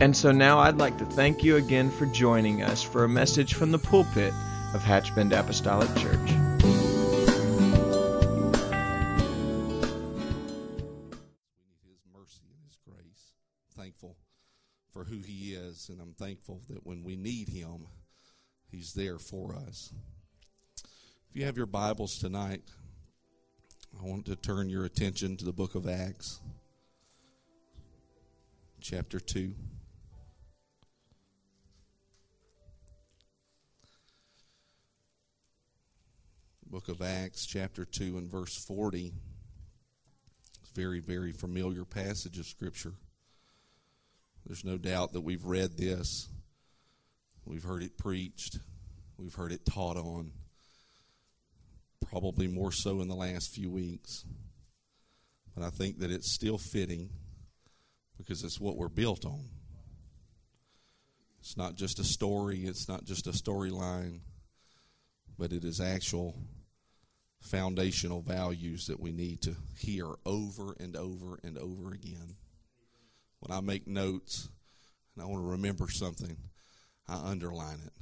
And so now I'd like to thank you again for joining us for a message from the pulpit of Hatchbend Apostolic Church. His mercy and His grace. Thankful for who He is, and I'm thankful that when we need Him, He's there for us. If you have your Bibles tonight, I want to turn your attention to the book of Acts, chapter 2. Book of Acts, chapter 2, and verse 40. It's a very, very familiar passage of Scripture. There's no doubt that we've read this, we've heard it preached, we've heard it taught on probably more so in the last few weeks. But I think that it's still fitting because it's what we're built on. It's not just a story, it's not just a storyline, but it is actual foundational values that we need to hear over and over and over again. When I make notes and I want to remember something, I underline it.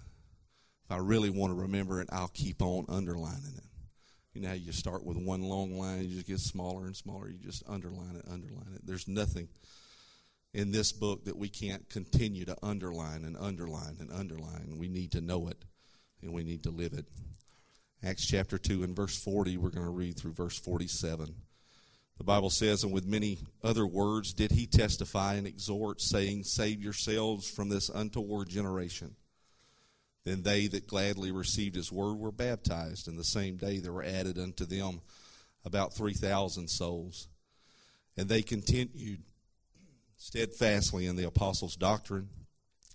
If I really want to remember it, I'll keep on underlining it. You know you start with one long line, you just get smaller and smaller, you just underline it, underline it. There's nothing in this book that we can't continue to underline and underline and underline. We need to know it and we need to live it. Acts chapter 2 and verse 40, we're going to read through verse 47. The Bible says, And with many other words did he testify and exhort, saying, Save yourselves from this untoward generation. Then they that gladly received his word were baptized, and the same day there were added unto them about 3,000 souls. And they continued steadfastly in the apostles' doctrine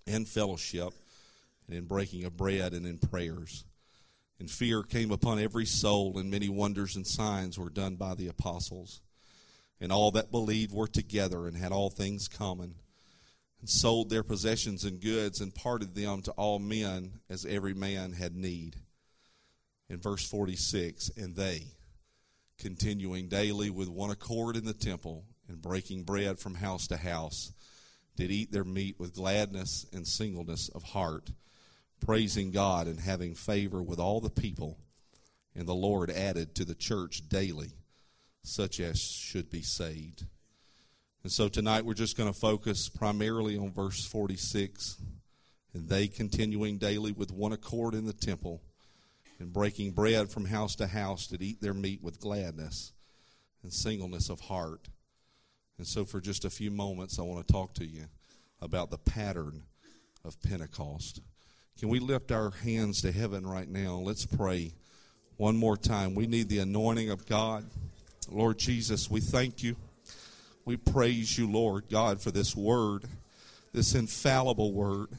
and fellowship, and in breaking of bread and in prayers. And fear came upon every soul, and many wonders and signs were done by the apostles. And all that believed were together and had all things common, and sold their possessions and goods, and parted them to all men as every man had need. In verse 46, and they, continuing daily with one accord in the temple, and breaking bread from house to house, did eat their meat with gladness and singleness of heart praising God and having favor with all the people. And the Lord added to the church daily such as should be saved. And so tonight we're just going to focus primarily on verse 46. And they continuing daily with one accord in the temple and breaking bread from house to house did eat their meat with gladness and singleness of heart. And so for just a few moments, I want to talk to you about the pattern of Pentecost. Can we lift our hands to heaven right now? Let's pray one more time. We need the anointing of God. Lord Jesus, we thank you. We praise you, Lord God, for this word, this infallible word.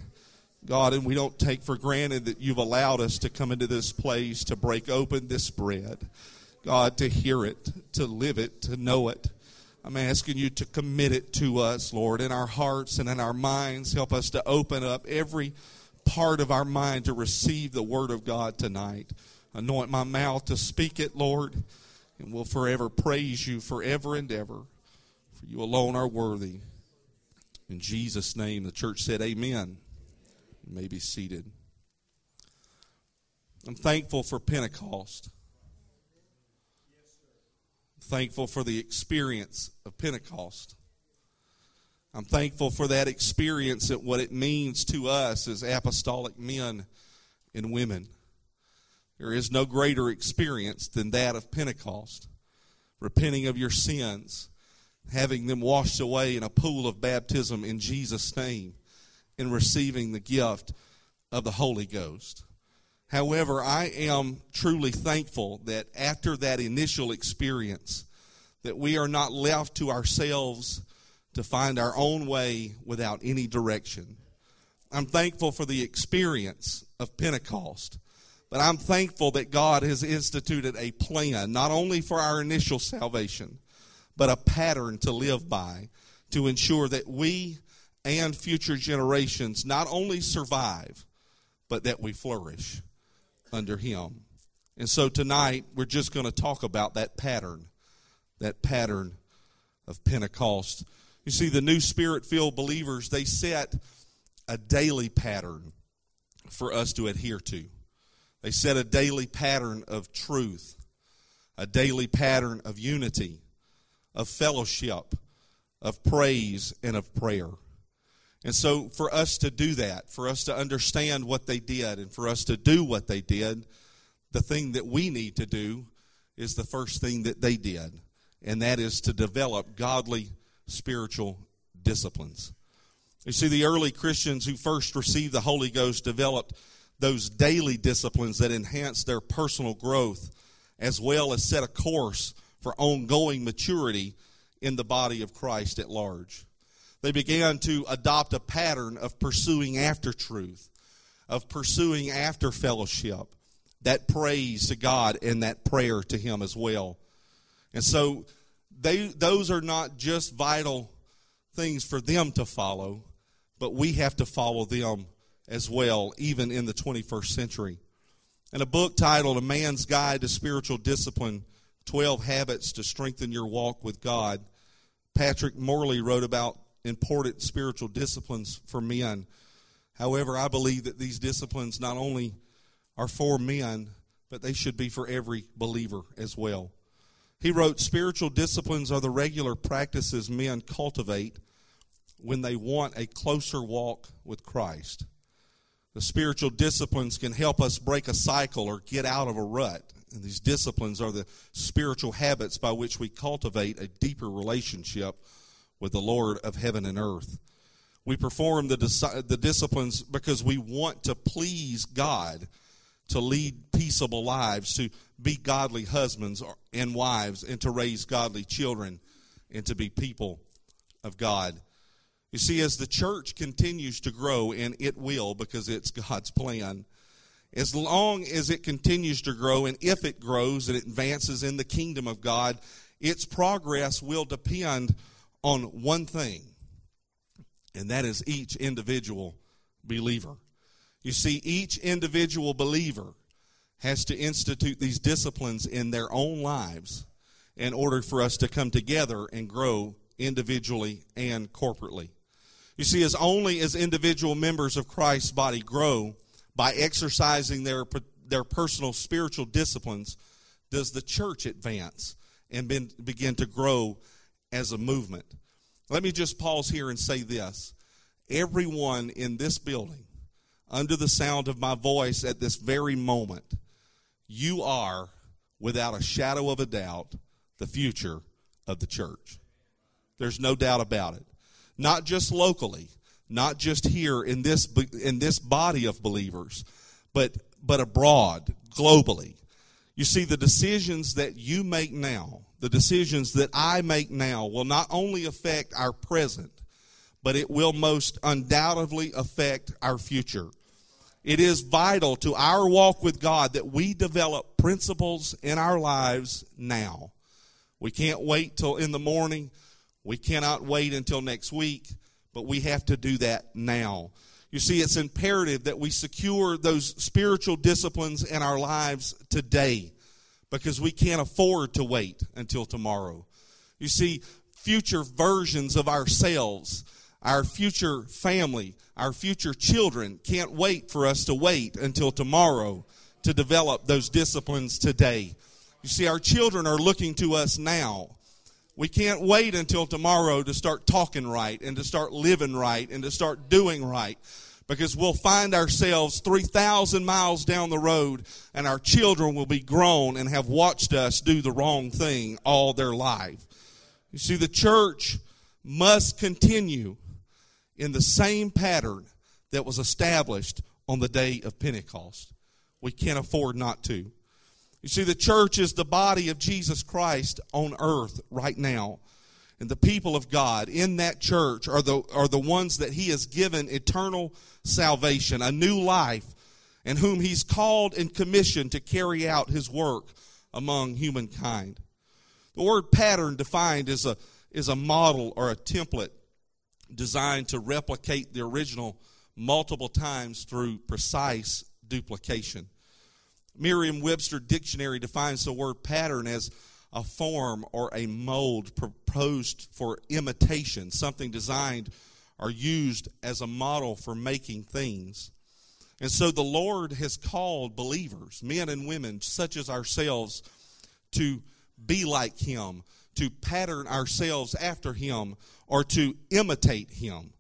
God, and we don't take for granted that you've allowed us to come into this place to break open this bread. God, to hear it, to live it, to know it. I'm asking you to commit it to us, Lord, in our hearts and in our minds. Help us to open up every part of our mind to receive the Word of God tonight. Anoint my mouth to speak it, Lord, and we'll forever praise you forever and ever. For you alone are worthy. In Jesus' name, the church said, Amen. You may be seated. I'm thankful for Pentecost. thankful for the experience of Pentecost. I'm thankful for that experience and what it means to us as apostolic men and women. There is no greater experience than that of Pentecost. Repenting of your sins, having them washed away in a pool of baptism in Jesus' name, and receiving the gift of the Holy Ghost. However, I am truly thankful that after that initial experience, that we are not left to ourselves to find our own way without any direction. I'm thankful for the experience of Pentecost, but I'm thankful that God has instituted a plan, not only for our initial salvation, but a pattern to live by to ensure that we and future generations not only survive, but that we flourish under Him. And so tonight, we're just going to talk about that pattern, that pattern of Pentecost. You see, the new spirit filled believers, they set a daily pattern for us to adhere to. They set a daily pattern of truth, a daily pattern of unity, of fellowship, of praise, and of prayer. And so, for us to do that, for us to understand what they did, and for us to do what they did, the thing that we need to do is the first thing that they did, and that is to develop godly spiritual disciplines. You see, the early Christians who first received the Holy Ghost developed those daily disciplines that enhanced their personal growth, as well as set a course for ongoing maturity in the body of Christ at large. They began to adopt a pattern of pursuing after truth, of pursuing after fellowship, that praise to God and that prayer to Him as well. And so they, those are not just vital things for them to follow, but we have to follow them as well, even in the 21st century. In a book titled A Man's Guide to Spiritual Discipline 12 Habits to Strengthen Your Walk with God, Patrick Morley wrote about important spiritual disciplines for men. However, I believe that these disciplines not only are for men, but they should be for every believer as well. He wrote, Spiritual disciplines are the regular practices men cultivate when they want a closer walk with Christ. The spiritual disciplines can help us break a cycle or get out of a rut. And these disciplines are the spiritual habits by which we cultivate a deeper relationship with the Lord of heaven and earth. We perform the, the disciplines because we want to please God, to lead peaceable lives, to be godly husbands and wives, and to raise godly children, and to be people of God. You see, as the church continues to grow, and it will because it's God's plan, as long as it continues to grow, and if it grows and advances in the kingdom of God, its progress will depend on one thing, and that is each individual believer. You see, each individual believer has to institute these disciplines in their own lives in order for us to come together and grow individually and corporately. You see, as only as individual members of Christ's body grow by exercising their, their personal spiritual disciplines, does the church advance and ben, begin to grow as a movement. Let me just pause here and say this. Everyone in this building, under the sound of my voice at this very moment, you are, without a shadow of a doubt, the future of the church. There's no doubt about it not just locally, not just here in this in this body of believers, but but abroad, globally. You see the decisions that you make now, the decisions that I make now will not only affect our present, but it will most undoubtedly affect our future. It is vital to our walk with God that we develop principles in our lives now. We can't wait till in the morning we cannot wait until next week, but we have to do that now. You see, it's imperative that we secure those spiritual disciplines in our lives today because we can't afford to wait until tomorrow. You see, future versions of ourselves, our future family, our future children can't wait for us to wait until tomorrow to develop those disciplines today. You see, our children are looking to us now we can't wait until tomorrow to start talking right and to start living right and to start doing right because we'll find ourselves 3,000 miles down the road and our children will be grown and have watched us do the wrong thing all their life. You see, the church must continue in the same pattern that was established on the day of Pentecost. We can't afford not to. You see, the church is the body of Jesus Christ on earth right now. and the people of God in that church are the, are the ones that He has given eternal salvation, a new life, and whom He's called and commissioned to carry out His work among humankind. The word pattern defined is a, is a model or a template designed to replicate the original multiple times through precise duplication. Merriam Webster Dictionary defines the word pattern as a form or a mold proposed for imitation, something designed or used as a model for making things. And so the Lord has called believers, men and women such as ourselves, to be like Him, to pattern ourselves after Him, or to imitate Him.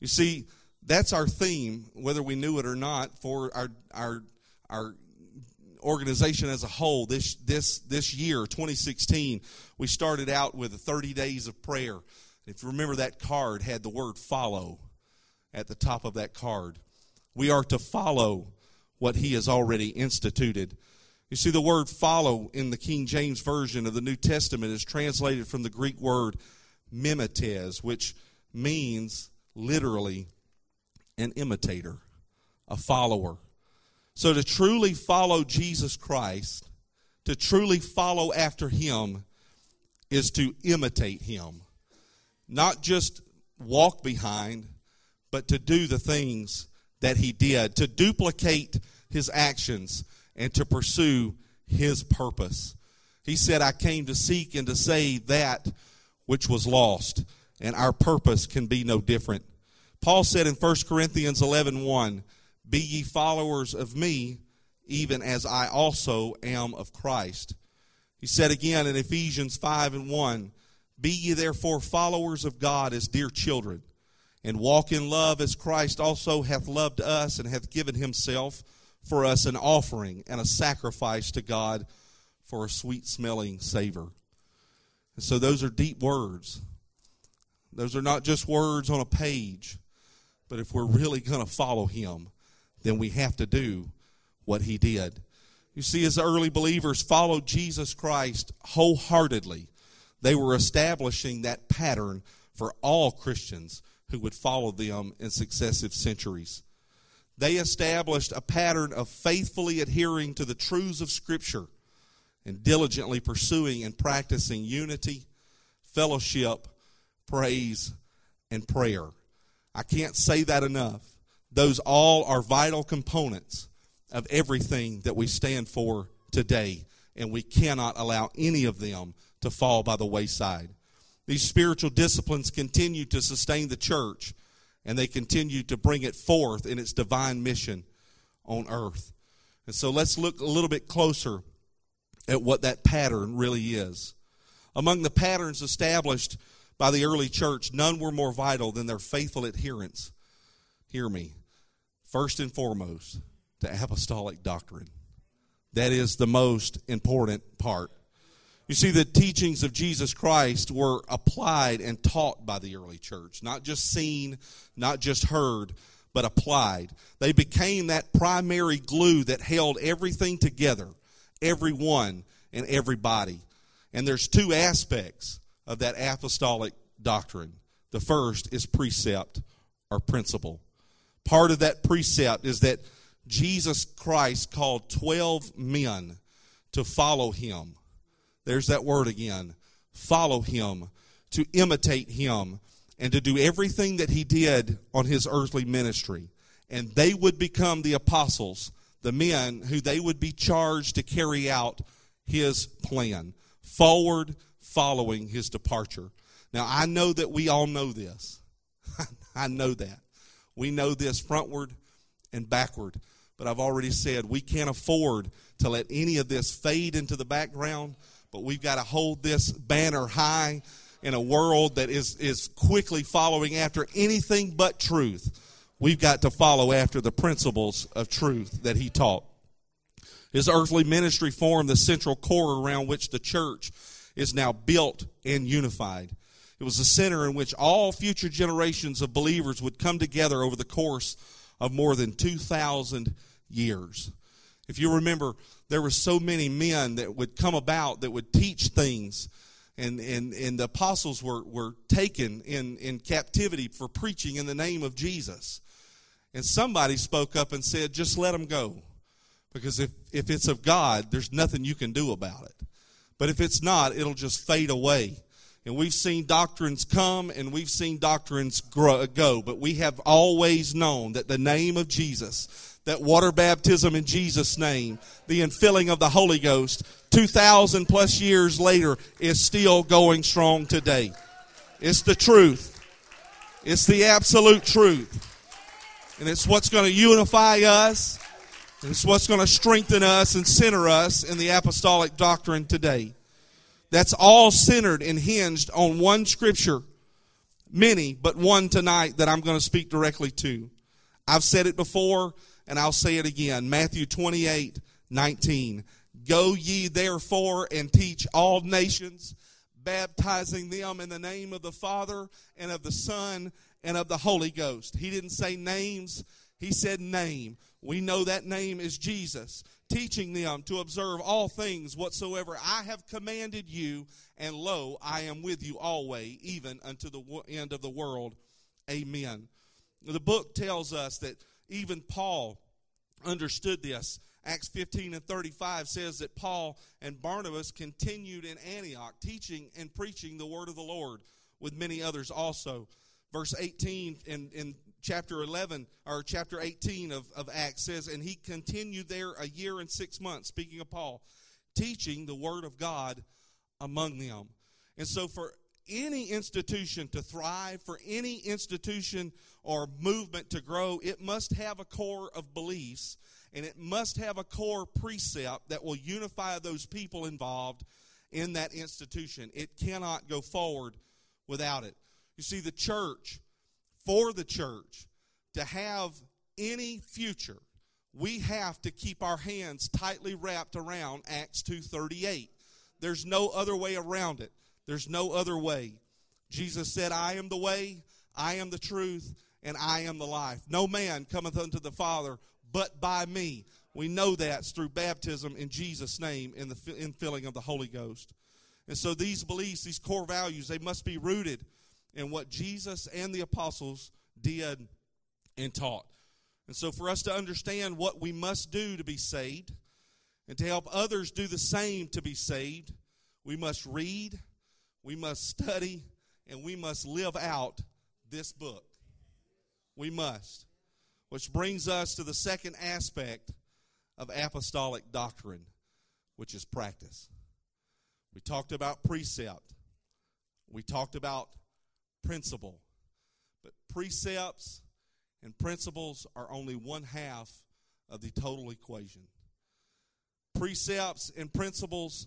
You see, that's our theme, whether we knew it or not, for our, our, our organization as a whole. This this this year 2016 we started out with 30 days of prayer. If you remember that card had the word follow at the top of that card. We are to follow what he has already instituted you see the word follow in the King James version of the New Testament is translated from the Greek word mimetes which means literally an imitator a follower so to truly follow Jesus Christ, to truly follow after him, is to imitate him. Not just walk behind, but to do the things that he did, to duplicate his actions and to pursue his purpose. He said, I came to seek and to save that which was lost, and our purpose can be no different. Paul said in 1 Corinthians 11 1, be ye followers of me, even as I also am of Christ. He said again in Ephesians 5 and 1 Be ye therefore followers of God as dear children, and walk in love as Christ also hath loved us and hath given himself for us an offering and a sacrifice to God for a sweet smelling savor. And so those are deep words. Those are not just words on a page, but if we're really going to follow him, then we have to do what he did. You see, as early believers followed Jesus Christ wholeheartedly, they were establishing that pattern for all Christians who would follow them in successive centuries. They established a pattern of faithfully adhering to the truths of Scripture and diligently pursuing and practicing unity, fellowship, praise, and prayer. I can't say that enough. Those all are vital components of everything that we stand for today, and we cannot allow any of them to fall by the wayside. These spiritual disciplines continue to sustain the church, and they continue to bring it forth in its divine mission on earth. And so let's look a little bit closer at what that pattern really is. Among the patterns established by the early church, none were more vital than their faithful adherence. Hear me first and foremost to apostolic doctrine. That is the most important part. You see, the teachings of Jesus Christ were applied and taught by the early church, not just seen, not just heard, but applied. They became that primary glue that held everything together, everyone and everybody. And there's two aspects of that apostolic doctrine. The first is precept or principle part of that precept is that Jesus Christ called 12 men to follow him. There's that word again. Follow him, to imitate him, and to do everything that he did on his earthly ministry. And they would become the apostles, the men who they would be charged to carry out his plan, forward following his departure. Now, I know that we all know this. I know that. We know this frontward and backward. But I've already said we can't afford to let any of this fade into the background, but we've got to hold this banner high in a world that is, is quickly following after anything but truth. We've got to follow after the principles of truth that he taught. His earthly ministry formed the central core around which the church is now built and unified. It was a center in which all future generations of believers would come together over the course of more than 2,000 years. If you remember, there were so many men that would come about that would teach things and, and, and the apostles were, were taken in, in captivity for preaching in the name of Jesus. And somebody spoke up and said, just let them go. Because if, if it's of God, there's nothing you can do about it. But if it's not, it'll just fade away. And we've seen doctrines come and we've seen doctrines grow, go, but we have always known that the name of Jesus, that water baptism in Jesus' name, the infilling of the Holy Ghost, 2,000 plus years later, is still going strong today. It's the truth. It's the absolute truth. And it's what's going to unify us. It's what's going to strengthen us and center us in the apostolic doctrine today. That's all centered and hinged on one scripture. Many, but one tonight that I'm going to speak directly to. I've said it before and I'll say it again. Matthew 28 19. Go ye therefore and teach all nations, baptizing them in the name of the Father and of the Son and of the Holy Ghost. He didn't say names, he said name. We know that name is Jesus teaching them to observe all things whatsoever I have commanded you, and lo, I am with you always, even unto the end of the world. Amen. The book tells us that even Paul understood this. Acts 15 and 35 says that Paul and Barnabas continued in Antioch, teaching and preaching the word of the Lord with many others also. Verse 18 in, in chapter 11 or chapter 18 of, of Acts says, And he continued there a year and six months, speaking of Paul, teaching the word of God among them. And so, for any institution to thrive, for any institution or movement to grow, it must have a core of beliefs and it must have a core precept that will unify those people involved in that institution. It cannot go forward without it. You see, the church for the church to have any future, we have to keep our hands tightly wrapped around Acts 2:38. There's no other way around it. There's no other way. Jesus said, "I am the way, I am the truth, and I am the life. No man cometh unto the Father but by me." We know that's through baptism in Jesus' name in the infilling of the Holy Ghost. And so these beliefs, these core values, they must be rooted in what Jesus and the apostles did and taught. And so, for us to understand what we must do to be saved and to help others do the same to be saved, we must read, we must study, and we must live out this book. We must. Which brings us to the second aspect of apostolic doctrine, which is practice. We talked about precept, we talked about principle. But precepts and principles are only one half of the total equation. Precepts and principles,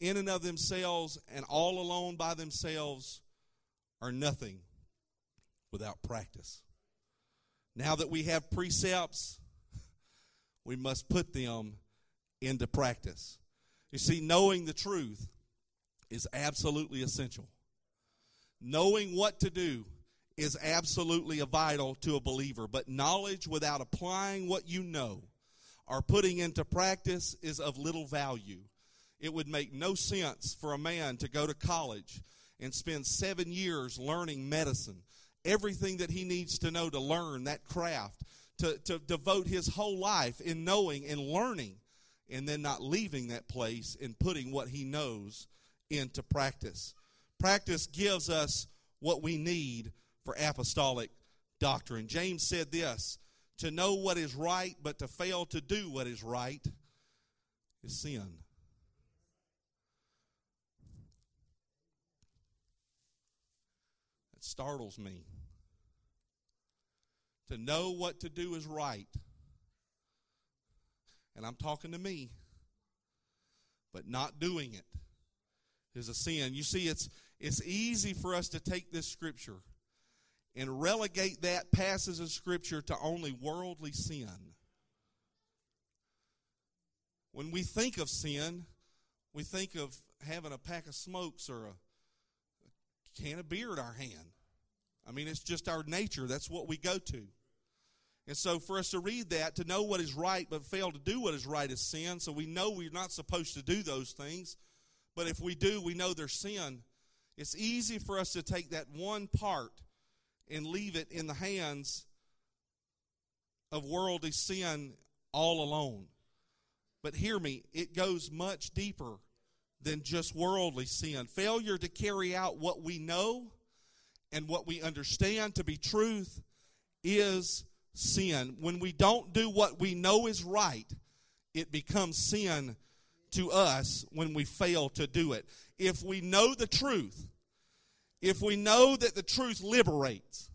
in and of themselves and all alone by themselves, are nothing without practice. Now that we have precepts, we must put them into practice. You see, knowing the truth is absolutely essential. Knowing what to do is absolutely vital to a believer, but knowledge without applying what you know or putting into practice is of little value. It would make no sense for a man to go to college and spend seven years learning medicine, everything that he needs to know to learn that craft, to, to devote his whole life in knowing and learning, and then not leaving that place and putting what he knows into practice. Practice gives us what we need for apostolic doctrine. James said this to know what is right, but to fail to do what is right is sin. Startles me. To know what to do is right. And I'm talking to me, but not doing it is a sin. You see, it's it's easy for us to take this scripture and relegate that passage of scripture to only worldly sin. When we think of sin, we think of having a pack of smokes or a can of beer in our hand. I mean, it's just our nature. That's what we go to. And so, for us to read that, to know what is right but fail to do what is right is sin, so we know we're not supposed to do those things. But if we do, we know there's sin. It's easy for us to take that one part and leave it in the hands of worldly sin all alone. But hear me, it goes much deeper than just worldly sin. Failure to carry out what we know and what we understand to be truth is sin. When we don't do what we know is right, it becomes sin to us when we fail to do it. If we know the truth, if we know that the truth liberates,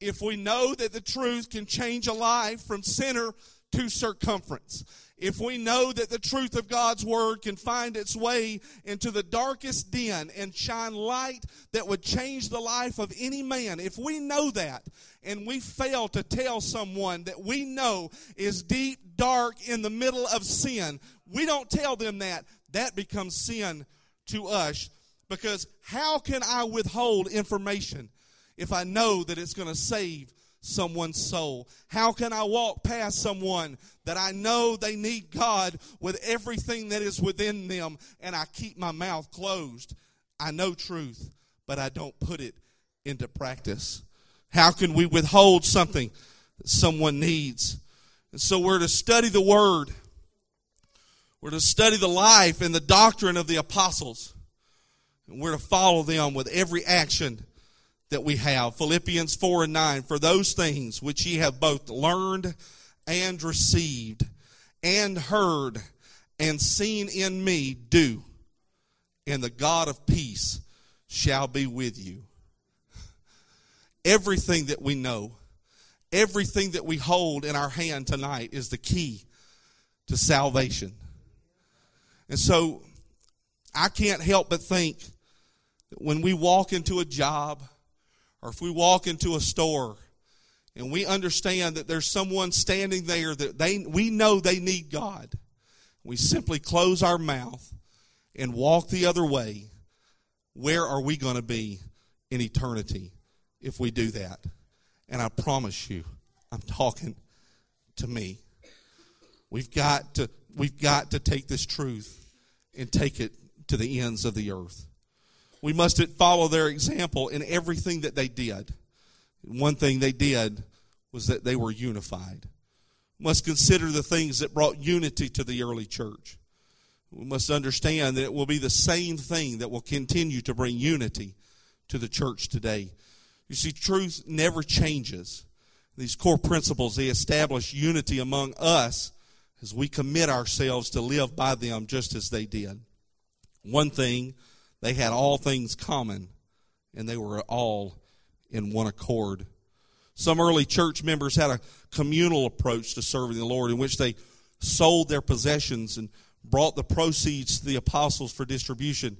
if we know that the truth can change a life from center to circumference, if we know that the truth of God's word can find its way into the darkest den and shine light that would change the life of any man, if we know that and we fail to tell someone that we know is deep, dark, in the middle of sin, we don't tell them that, that becomes sin to us. Because how can I withhold information if I know that it's going to save someone's soul? How can I walk past someone that I know they need God with everything that is within them and I keep my mouth closed? I know truth, but I don't put it into practice. How can we withhold something that someone needs? And so we're to study the Word. We're to study the life and the doctrine of the apostles. And we're to follow them with every action that we have. Philippians 4 and 9. For those things which ye have both learned and received and heard and seen in me, do. And the God of peace shall be with you. Everything that we know, everything that we hold in our hand tonight is the key to salvation. And so I can't help but think that when we walk into a job, or if we walk into a store and we understand that there's someone standing there that they we know they need God, we simply close our mouth and walk the other way. Where are we going to be in eternity if we do that? And I promise you, I'm talking to me. We've got to we've got to take this truth and take it to the ends of the earth. We must follow their example in everything that they did. One thing they did was that they were unified. We must consider the things that brought unity to the early church. We must understand that it will be the same thing that will continue to bring unity to the church today. You see, truth never changes. These core principles, they establish unity among us as we commit ourselves to live by them just as they did. One thing they had all things common, and they were all in one accord. Some early church members had a communal approach to serving the Lord in which they sold their possessions and brought the proceeds to the apostles for distribution.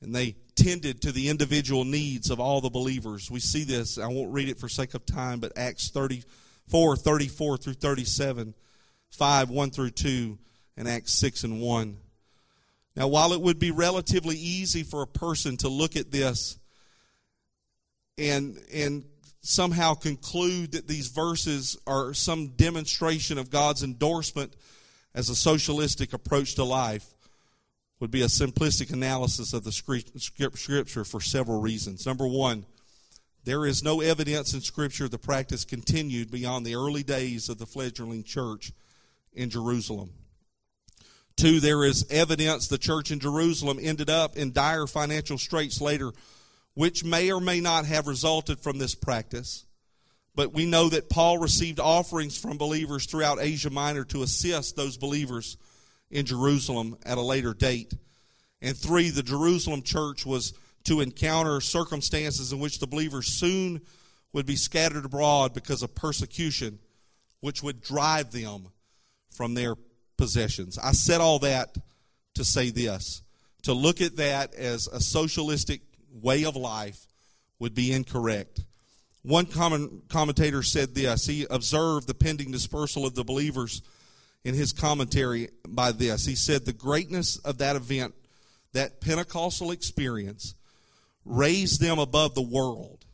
And they tended to the individual needs of all the believers. We see this, I won't read it for sake of time, but Acts 34, 34 through 37, 5, 1 through 2, and Acts 6 and 1. Now, while it would be relatively easy for a person to look at this and, and somehow conclude that these verses are some demonstration of God's endorsement as a socialistic approach to life, would be a simplistic analysis of the scripture for several reasons. Number one, there is no evidence in Scripture the practice continued beyond the early days of the fledgling church in Jerusalem. Two, there is evidence the church in Jerusalem ended up in dire financial straits later, which may or may not have resulted from this practice. But we know that Paul received offerings from believers throughout Asia Minor to assist those believers in Jerusalem at a later date. And three, the Jerusalem church was to encounter circumstances in which the believers soon would be scattered abroad because of persecution, which would drive them from their possessions. I said all that to say this to look at that as a socialistic way of life would be incorrect. One common commentator said this. He observed the pending dispersal of the believers in his commentary by this. He said, The greatness of that event, that Pentecostal experience, raised them above the world,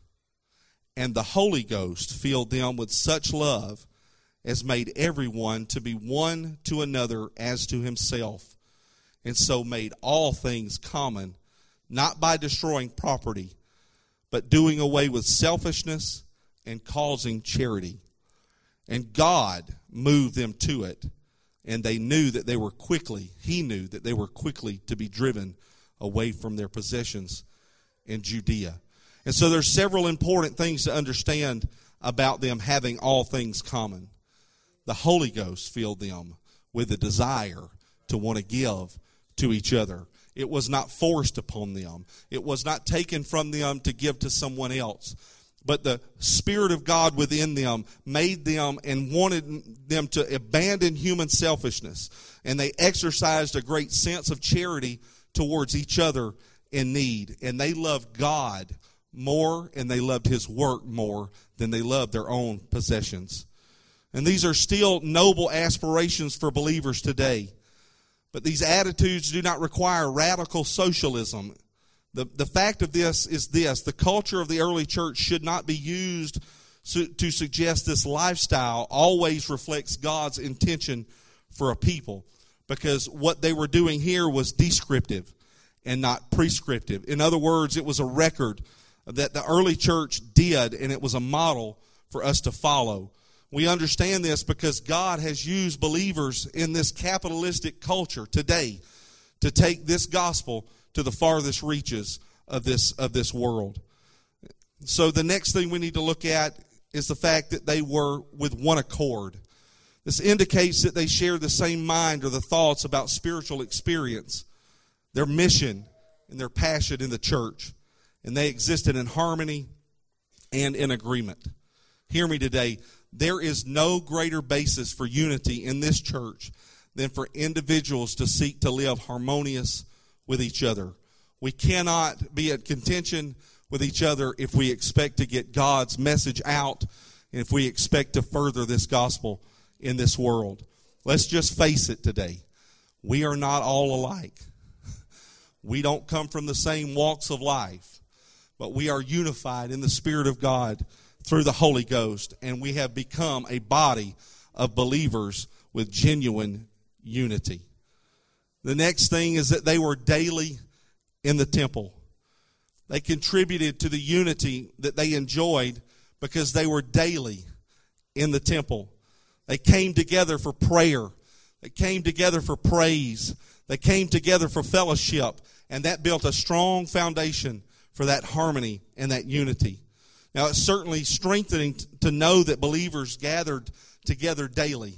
and the Holy Ghost filled them with such love as made everyone to be one to another as to himself. and so made all things common, not by destroying property, but doing away with selfishness and causing charity. And God moved them to it, and they knew that they were quickly, he knew that they were quickly to be driven away from their possessions in Judea. And so there's several important things to understand about them having all things common. The Holy Ghost filled them with a desire to want to give to each other. It was not forced upon them. It was not taken from them to give to someone else. But the Spirit of God within them made them and wanted them to abandon human selfishness. And they exercised a great sense of charity towards each other in need. And they loved God more and they loved His work more than they loved their own possessions. And these are still noble aspirations for believers today. But these attitudes do not require radical socialism. The, the fact of this is this the culture of the early church should not be used to suggest this lifestyle always reflects God's intention for a people because what they were doing here was descriptive and not prescriptive. In other words, it was a record that the early church did and it was a model for us to follow. We understand this because God has used believers in this capitalistic culture today to take this gospel to the farthest reaches of this of this world. So the next thing we need to look at is the fact that they were with one accord. This indicates that they share the same mind or the thoughts about spiritual experience, their mission, and their passion in the church. And they existed in harmony and in agreement. Hear me today. There is no greater basis for unity in this church than for individuals to seek to live harmonious with each other. We cannot be at contention with each other if we expect to get God's message out and if we expect to further this gospel in this world. Let's just face it today. We are not all alike. We don't come from the same walks of life, but we are unified in the Spirit of God through the Holy Ghost, and we have become a body of believers with genuine unity. The next thing is that they were daily in the temple. They contributed to the unity that they enjoyed because they were daily in the temple. They came together for prayer. They came together for praise. They came together for fellowship. And that built a strong foundation for that harmony and that unity. Now, it's certainly strengthening to know that believers gathered together daily.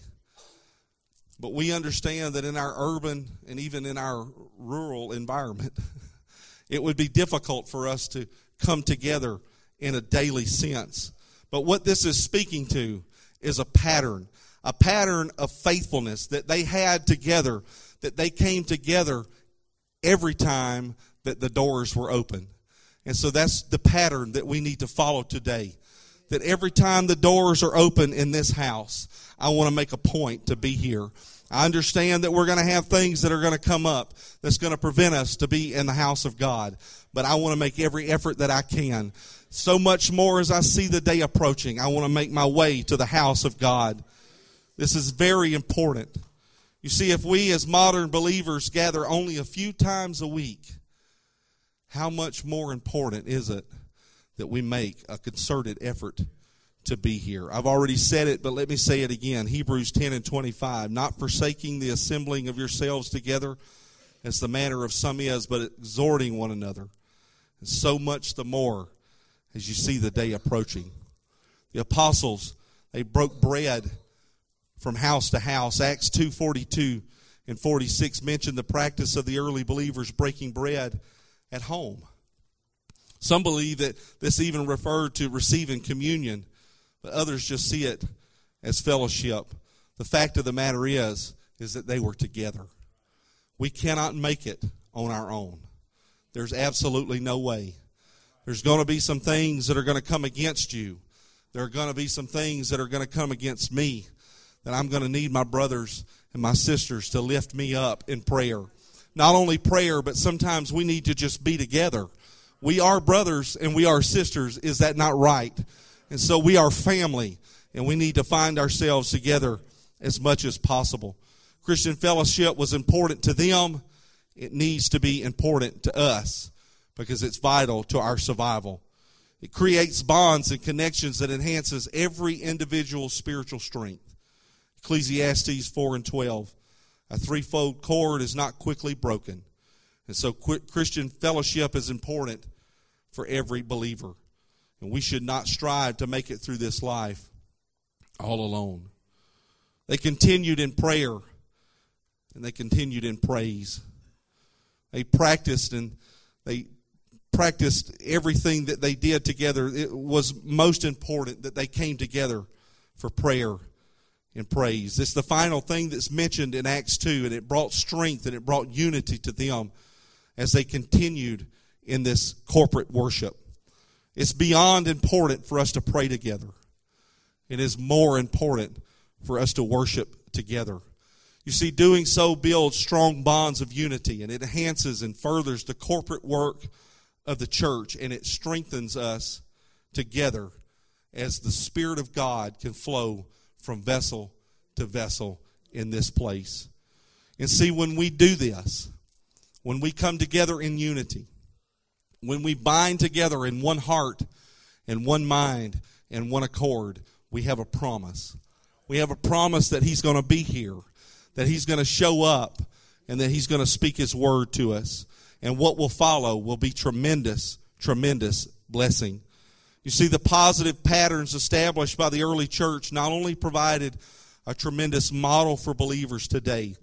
But we understand that in our urban and even in our rural environment, it would be difficult for us to come together in a daily sense. But what this is speaking to is a pattern, a pattern of faithfulness that they had together, that they came together every time that the doors were open. And so that's the pattern that we need to follow today. That every time the doors are open in this house, I want to make a point to be here. I understand that we're going to have things that are going to come up that's going to prevent us to be in the house of God. But I want to make every effort that I can. So much more as I see the day approaching, I want to make my way to the house of God. This is very important. You see, if we as modern believers gather only a few times a week, how much more important is it that we make a concerted effort to be here? I've already said it, but let me say it again. Hebrews 10 and 25. Not forsaking the assembling of yourselves together, as the manner of some is, but exhorting one another. And so much the more as you see the day approaching. The apostles, they broke bread from house to house. Acts 2:42 and 46 mention the practice of the early believers breaking bread at home. Some believe that this even referred to receiving communion, but others just see it as fellowship. The fact of the matter is, is that they were together. We cannot make it on our own. There's absolutely no way. There's going to be some things that are going to come against you. There are going to be some things that are going to come against me that I'm going to need my brothers and my sisters to lift me up in prayer not only prayer, but sometimes we need to just be together. We are brothers and we are sisters. Is that not right? And so we are family and we need to find ourselves together as much as possible. Christian fellowship was important to them. it needs to be important to us because it's vital to our survival. It creates bonds and connections that enhances every individual's spiritual strength. Ecclesiastes 4 and 12. A threefold cord is not quickly broken. And so Christian fellowship is important for every believer. And we should not strive to make it through this life all alone. They continued in prayer and they continued in praise. They practiced and they practiced everything that they did together. It was most important that they came together for prayer and praise. It's the final thing that's mentioned in Acts 2, and it brought strength and it brought unity to them as they continued in this corporate worship. It's beyond important for us to pray together. It is more important for us to worship together. You see, doing so builds strong bonds of unity and it enhances and furthers the corporate work of the church and it strengthens us together as the Spirit of God can flow from vessel to vessel in this place. And see, when we do this, when we come together in unity, when we bind together in one heart and one mind and one accord, we have a promise. We have a promise that He's going to be here that He's going to show up and that He's going to speak His word to us. And what will follow will be tremendous, tremendous blessing. You see, the positive patterns established by the early church not only provided a tremendous model for believers today,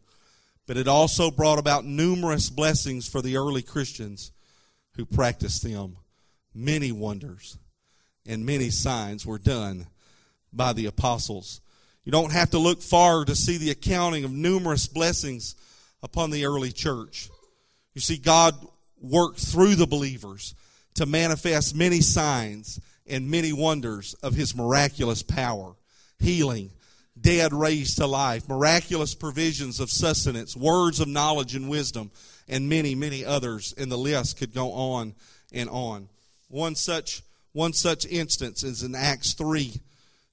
but it also brought about numerous blessings for the early Christians who practiced them. Many wonders and many signs were done by the apostles. You don't have to look far to see the accounting of numerous blessings upon the early church. You see, God worked through the believers to manifest many signs and many wonders of His miraculous power, healing, dead raised to life, miraculous provisions of sustenance, words of knowledge and wisdom, and many, many others. And the list could go on and on. One such, one such instance is in Acts 3,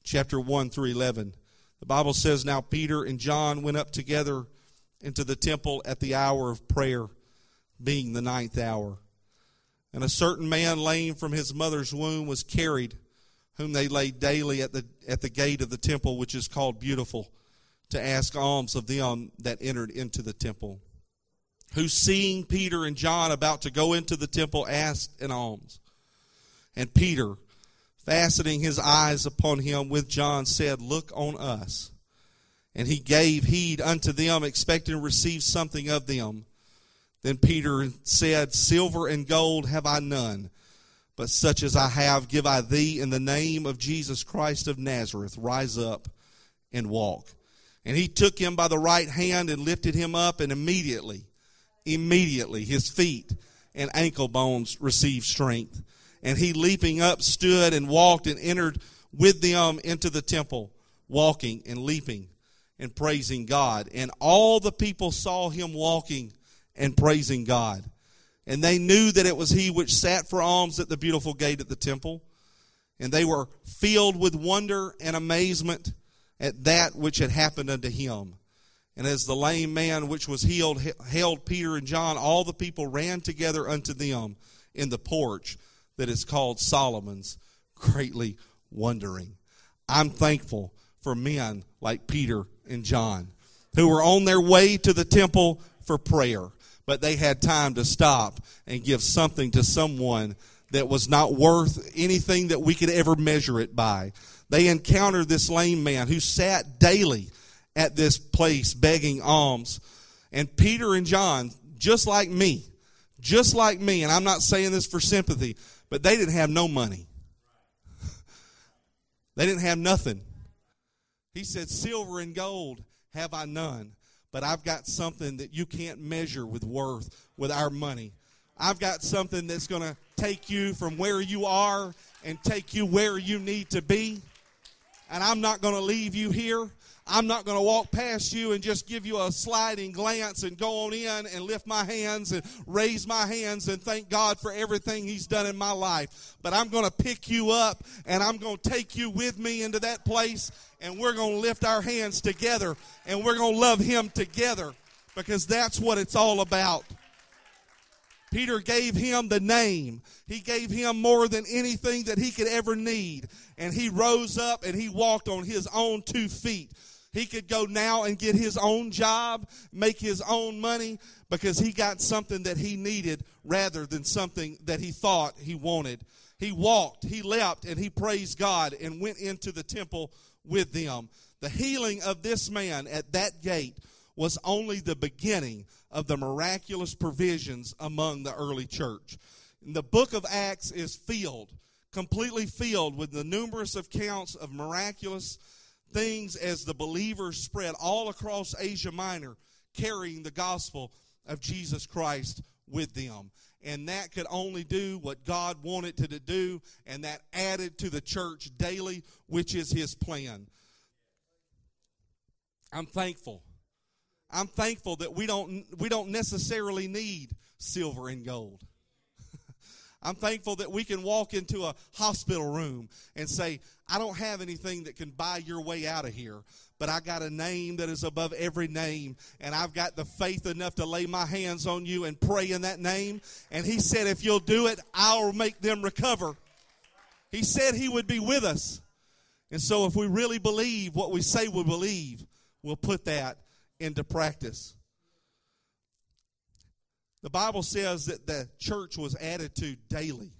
chapter 1 through 11. The Bible says, Now Peter and John went up together into the temple at the hour of prayer, being the ninth hour. And a certain man lame from his mother's womb was carried, whom they laid daily at the, at the gate of the temple, which is called Beautiful, to ask alms of them that entered into the temple. Who, seeing Peter and John about to go into the temple, asked an alms. And Peter, fastening his eyes upon him with John, said, Look on us. And he gave heed unto them, expecting to receive something of them. Then Peter said, Silver and gold have I none, but such as I have give I thee in the name of Jesus Christ of Nazareth. Rise up and walk. And he took him by the right hand and lifted him up, and immediately, immediately his feet and ankle bones received strength. And he, leaping up, stood and walked and entered with them into the temple, walking and leaping and praising God. And all the people saw him walking and praising God. And they knew that it was he which sat for alms at the beautiful gate at the temple. And they were filled with wonder and amazement at that which had happened unto him. And as the lame man which was healed held Peter and John, all the people ran together unto them in the porch that is called Solomon's, greatly wondering. I'm thankful for men like Peter and John who were on their way to the temple for prayer, but they had time to stop and give something to someone that was not worth anything that we could ever measure it by. They encountered this lame man who sat daily at this place begging alms. And Peter and John, just like me, just like me, and I'm not saying this for sympathy, but they didn't have no money. they didn't have nothing. He said, Silver and gold have I none, but I've got something that you can't measure with worth with our money. I've got something that's going to take you from where you are and take you where you need to be. And I'm not going to leave you here. I'm not going to walk past you and just give you a sliding glance and go on in and lift my hands and raise my hands and thank God for everything He's done in my life. But I'm going to pick you up and I'm going to take you with me into that place and we're going to lift our hands together and we're going to love Him together because that's what it's all about. Peter gave him the name. He gave him more than anything that he could ever need. And he rose up and he walked on his own two feet. He could go now and get his own job, make his own money, because he got something that he needed rather than something that he thought he wanted. He walked, he leapt, and he praised God and went into the temple with them. The healing of this man at that gate was only the beginning of the miraculous provisions among the early church. And the book of Acts is filled, completely filled with the numerous accounts of miraculous things as the believers spread all across Asia Minor, carrying the gospel of Jesus Christ with them. And that could only do what God wanted to do, and that added to the church daily, which is His plan. I'm thankful. I'm thankful that we don't, we don't necessarily need silver and gold. I'm thankful that we can walk into a hospital room and say, I don't have anything that can buy your way out of here, but I got a name that is above every name, and I've got the faith enough to lay my hands on you and pray in that name. And He said, If you'll do it, I'll make them recover. He said He would be with us. And so, if we really believe what we say we believe, we'll put that into practice. The Bible says that the church was added to daily,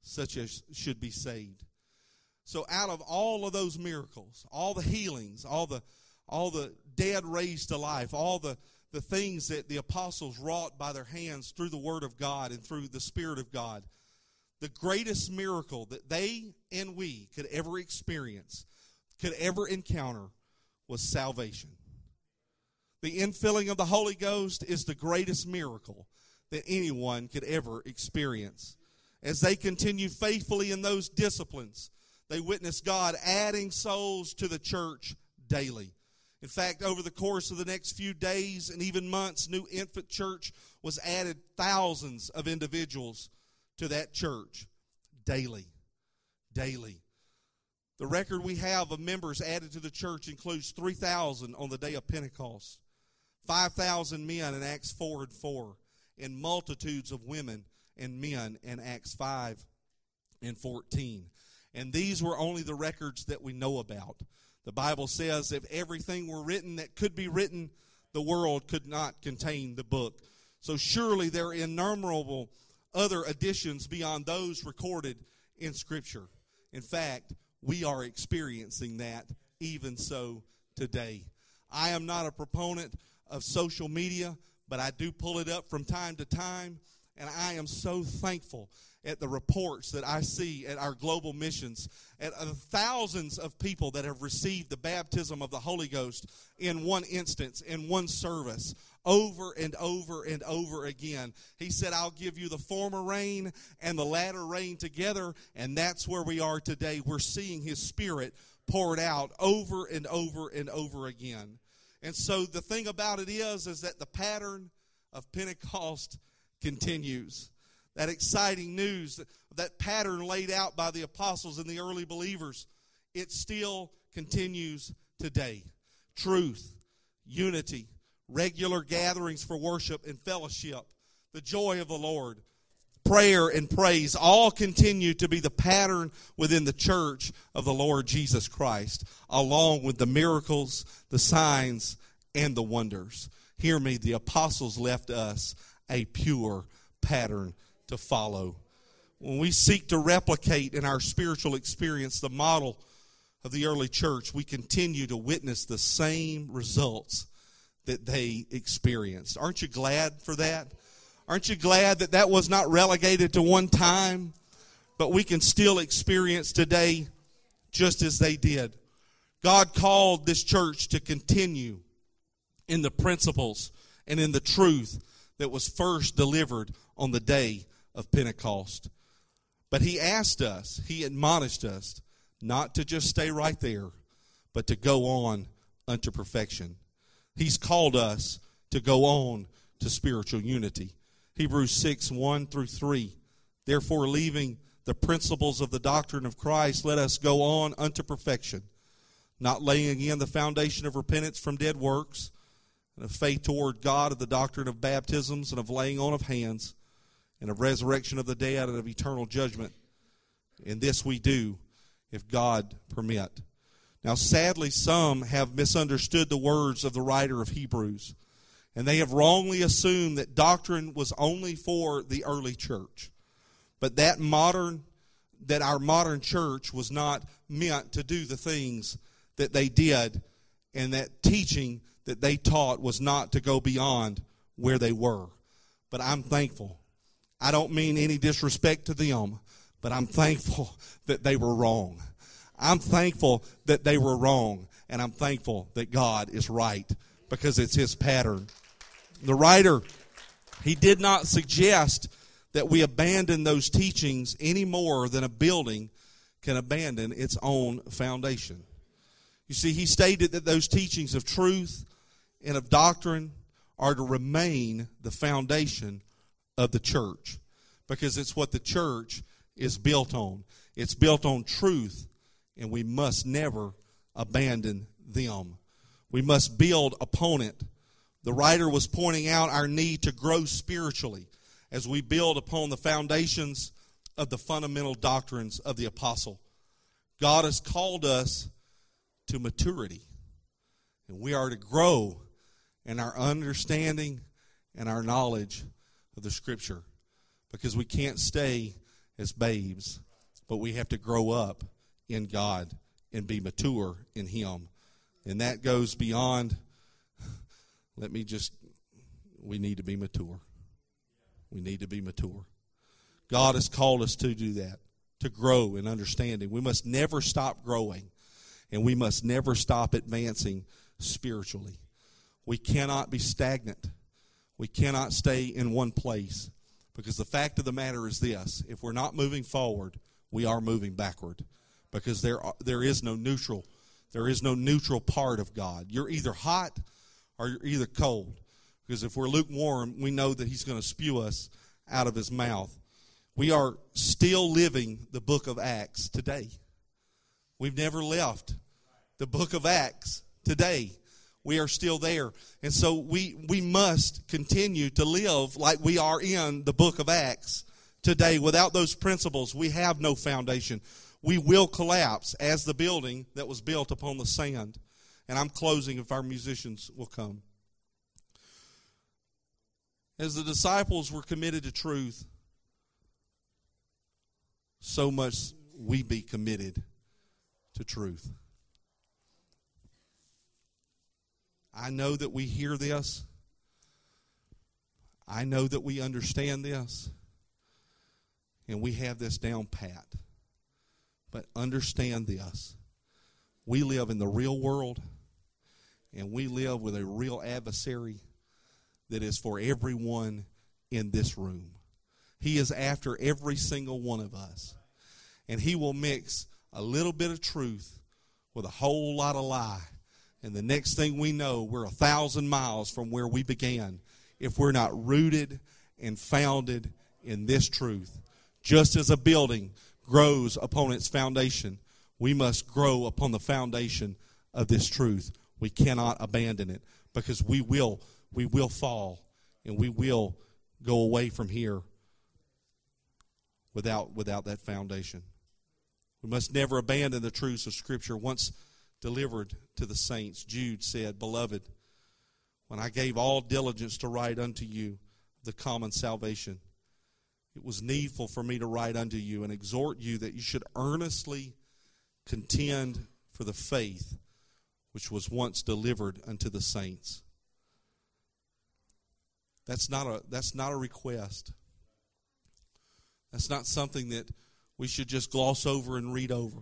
such as should be saved. So out of all of those miracles, all the healings, all the all the dead raised to life, all the the things that the apostles wrought by their hands through the word of God and through the spirit of God, the greatest miracle that they and we could ever experience, could ever encounter was salvation. The infilling of the Holy Ghost is the greatest miracle that anyone could ever experience. As they continue faithfully in those disciplines, they witness God adding souls to the church daily. In fact, over the course of the next few days and even months, New Infant Church was added thousands of individuals to that church daily. Daily. The record we have of members added to the church includes 3,000 on the day of Pentecost. 5,000 men in Acts 4 and 4, and multitudes of women and men in Acts 5 and 14. And these were only the records that we know about. The Bible says if everything were written that could be written, the world could not contain the book. So surely there are innumerable other additions beyond those recorded in Scripture. In fact, we are experiencing that even so today. I am not a proponent of social media, but I do pull it up from time to time. And I am so thankful at the reports that I see at our global missions, at the thousands of people that have received the baptism of the Holy Ghost in one instance, in one service, over and over and over again. He said, I'll give you the former rain and the latter rain together. And that's where we are today. We're seeing His Spirit poured out over and over and over again. And so the thing about it is, is that the pattern of Pentecost continues. That exciting news, that pattern laid out by the apostles and the early believers, it still continues today. Truth, unity, regular gatherings for worship and fellowship, the joy of the Lord, prayer and praise all continue to be the pattern within the church of the Lord Jesus Christ, along with the miracles, the signs, and the wonders. Hear me, the apostles left us a pure pattern to follow. When we seek to replicate in our spiritual experience the model of the early church, we continue to witness the same results that they experienced. Aren't you glad for that? Aren't you glad that that was not relegated to one time, but we can still experience today just as they did? God called this church to continue in the principles and in the truth that was first delivered on the day of Pentecost. But He asked us, He admonished us not to just stay right there, but to go on unto perfection. He's called us to go on to spiritual unity. Hebrews 6 1 through 3. Therefore, leaving the principles of the doctrine of Christ, let us go on unto perfection, not laying again the foundation of repentance from dead works, and of faith toward God, of the doctrine of baptisms, and of laying on of hands, and of resurrection of the dead and of eternal judgment. And this we do if God permit. Now, sadly, some have misunderstood the words of the writer of Hebrews, and they have wrongly assumed that doctrine was only for the early church. But that modern, that our modern church was not meant to do the things that they did, and that teaching that they taught was not to go beyond where they were. But I'm thankful. I don't mean any disrespect to them, but I'm thankful that they were wrong. I'm thankful that they were wrong, and I'm thankful that God is right because it's His pattern. The writer, he did not suggest that we abandon those teachings any more than a building can abandon its own foundation. You see, he stated that those teachings of truth and of doctrine are to remain the foundation of the church because it's what the church is built on. It's built on truth, and we must never abandon them. We must build upon it. The writer was pointing out our need to grow spiritually as we build upon the foundations of the fundamental doctrines of the apostle. God has called us to maturity, and we are to grow in our understanding and our knowledge of the Scripture because we can't stay as babes, but we have to grow up in God and be mature in Him. And that goes beyond, let me just, we need to be mature. We need to be mature. God has called us to do that, to grow in understanding. We must never stop growing, and we must never stop advancing spiritually. We cannot be stagnant. We cannot stay in one place. Because the fact of the matter is this if we're not moving forward, we are moving backward. Because there, are, there is no neutral. There is no neutral part of God. You're either hot or you're either cold. Because if we're lukewarm, we know that He's going to spew us out of His mouth. We are still living the book of Acts today. We've never left the book of Acts today we are still there. And so we, we must continue to live like we are in the book of Acts today. Without those principles, we have no foundation. We will collapse as the building that was built upon the sand. And I'm closing if our musicians will come. As the disciples were committed to truth, so much we be committed to truth. I know that we hear this. I know that we understand this. And we have this down pat. But understand this. We live in the real world, and we live with a real adversary that is for everyone in this room. He is after every single one of us. And he will mix a little bit of truth with a whole lot of lie and the next thing we know, we're a thousand miles from where we began if we're not rooted and founded in this truth. Just as a building grows upon its foundation, we must grow upon the foundation of this truth. We cannot abandon it because we will we will fall and we will go away from here without without that foundation. We must never abandon the truths of scripture once delivered to the saints. Jude said, Beloved, when I gave all diligence to write unto you the common salvation, it was needful for me to write unto you and exhort you that you should earnestly contend for the faith which was once delivered unto the saints. That's not a, that's not a request. That's not something that we should just gloss over and read over.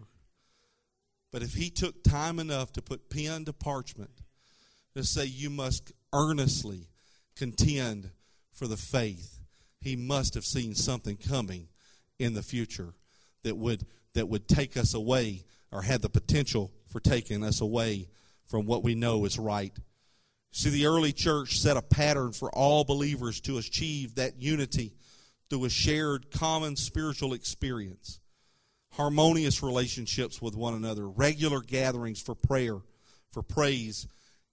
But if he took time enough to put pen to parchment to say, You must earnestly contend for the faith, he must have seen something coming in the future that would, that would take us away or had the potential for taking us away from what we know is right. See, the early church set a pattern for all believers to achieve that unity through a shared common spiritual experience harmonious relationships with one another, regular gatherings for prayer, for praise,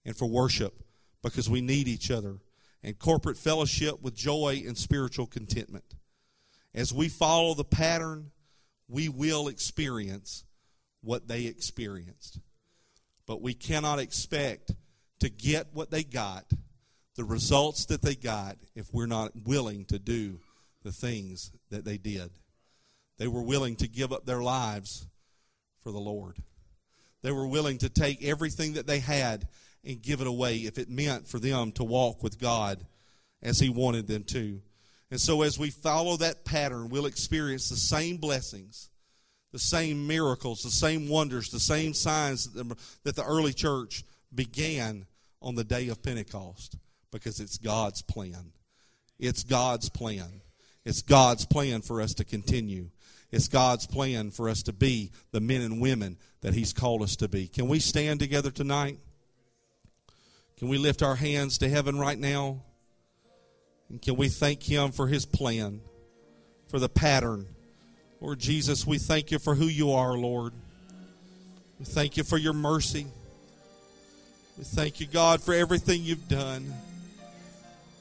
and for worship because we need each other, and corporate fellowship with joy and spiritual contentment. As we follow the pattern, we will experience what they experienced. But we cannot expect to get what they got, the results that they got, if we're not willing to do the things that they did. They were willing to give up their lives for the Lord. They were willing to take everything that they had and give it away if it meant for them to walk with God as He wanted them to. And so, as we follow that pattern, we'll experience the same blessings, the same miracles, the same wonders, the same signs that the early church began on the day of Pentecost because it's God's plan. It's God's plan. It's God's plan for us to continue. It's God's plan for us to be the men and women that He's called us to be. Can we stand together tonight? Can we lift our hands to heaven right now? And can we thank Him for His plan, for the pattern? Lord Jesus, we thank you for who you are, Lord. We thank you for your mercy. We thank you, God, for everything you've done.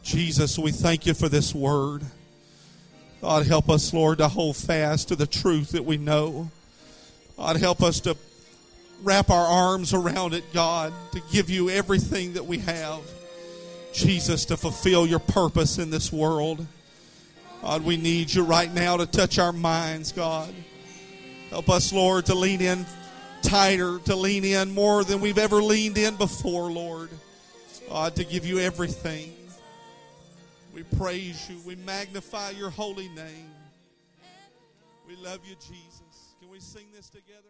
Jesus, we thank you for this word. God, help us, Lord, to hold fast to the truth that we know. God, help us to wrap our arms around it, God, to give you everything that we have. Jesus, to fulfill your purpose in this world. God, we need you right now to touch our minds, God. Help us, Lord, to lean in tighter, to lean in more than we've ever leaned in before, Lord. God, to give you everything. We praise you. We magnify your holy name. We love you, Jesus. Can we sing this together?